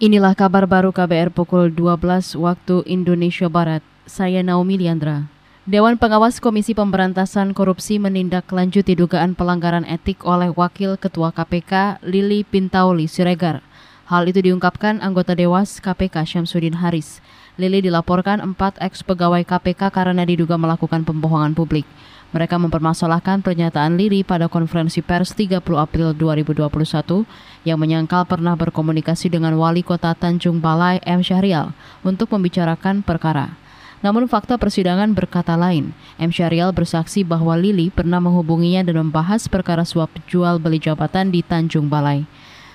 Inilah kabar baru KBR pukul 12 waktu Indonesia Barat. Saya Naomi Liandra. Dewan Pengawas Komisi Pemberantasan Korupsi menindaklanjuti dugaan pelanggaran etik oleh Wakil Ketua KPK Lili Pintauli Siregar. Hal itu diungkapkan anggota Dewas KPK Syamsuddin Haris. Lili dilaporkan empat ex pegawai KPK karena diduga melakukan pembohongan publik. Mereka mempermasalahkan pernyataan Lili pada konferensi pers 30 April 2021 yang menyangkal pernah berkomunikasi dengan wali kota Tanjung Balai M. Syahrial untuk membicarakan perkara. Namun fakta persidangan berkata lain. M. Syahrial bersaksi bahwa Lili pernah menghubunginya dan membahas perkara suap jual beli jabatan di Tanjung Balai.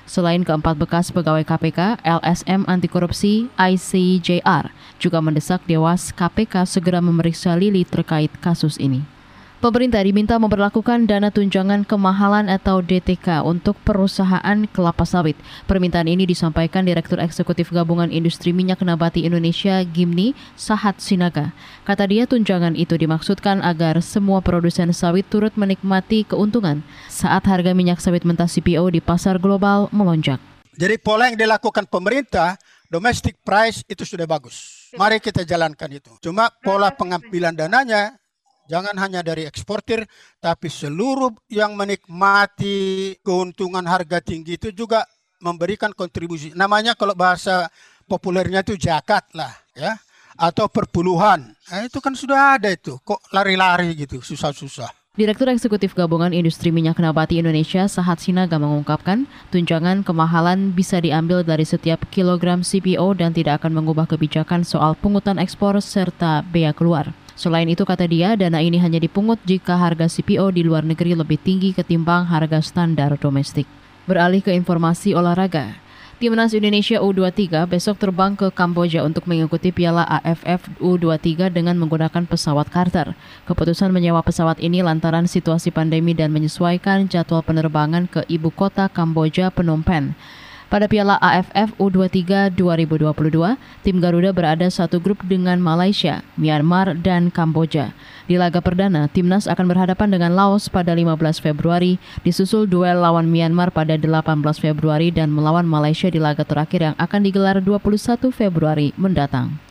Selain keempat bekas pegawai KPK, LSM Anti Korupsi ICJR juga mendesak Dewas KPK segera memeriksa Lili terkait kasus ini. Pemerintah diminta memperlakukan dana tunjangan kemahalan atau DTK untuk perusahaan kelapa sawit. Permintaan ini disampaikan Direktur Eksekutif Gabungan Industri Minyak Nabati Indonesia Gimni Sahat Sinaga. Kata dia tunjangan itu dimaksudkan agar semua produsen sawit turut menikmati keuntungan saat harga minyak sawit mentah CPO di pasar global melonjak. Jadi pola yang dilakukan pemerintah, domestic price itu sudah bagus. Mari kita jalankan itu. Cuma pola pengambilan dananya Jangan hanya dari eksportir, tapi seluruh yang menikmati keuntungan harga tinggi itu juga memberikan kontribusi. Namanya kalau bahasa populernya itu jakat lah, ya, atau perpuluhan. Nah, itu kan sudah ada itu. Kok lari-lari gitu, susah-susah. Direktur Eksekutif Gabungan Industri Minyak Nabati Indonesia Sahat Sinaga mengungkapkan tunjangan kemahalan bisa diambil dari setiap kilogram CPO dan tidak akan mengubah kebijakan soal pungutan ekspor serta bea keluar. Selain itu kata dia, dana ini hanya dipungut jika harga CPO di luar negeri lebih tinggi ketimbang harga standar domestik. Beralih ke informasi olahraga. Timnas Indonesia U23 besok terbang ke Kamboja untuk mengikuti Piala AFF U23 dengan menggunakan pesawat charter. Keputusan menyewa pesawat ini lantaran situasi pandemi dan menyesuaikan jadwal penerbangan ke ibu kota Kamboja Phnom Penh. Pada Piala AFF U23 2022, tim Garuda berada satu grup dengan Malaysia, Myanmar, dan Kamboja. Di laga perdana, timnas akan berhadapan dengan Laos pada 15 Februari, disusul duel lawan Myanmar pada 18 Februari dan melawan Malaysia di laga terakhir yang akan digelar 21 Februari mendatang.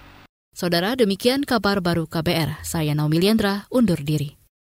Saudara, demikian kabar baru KBR. Saya Naomi Liandra, undur diri.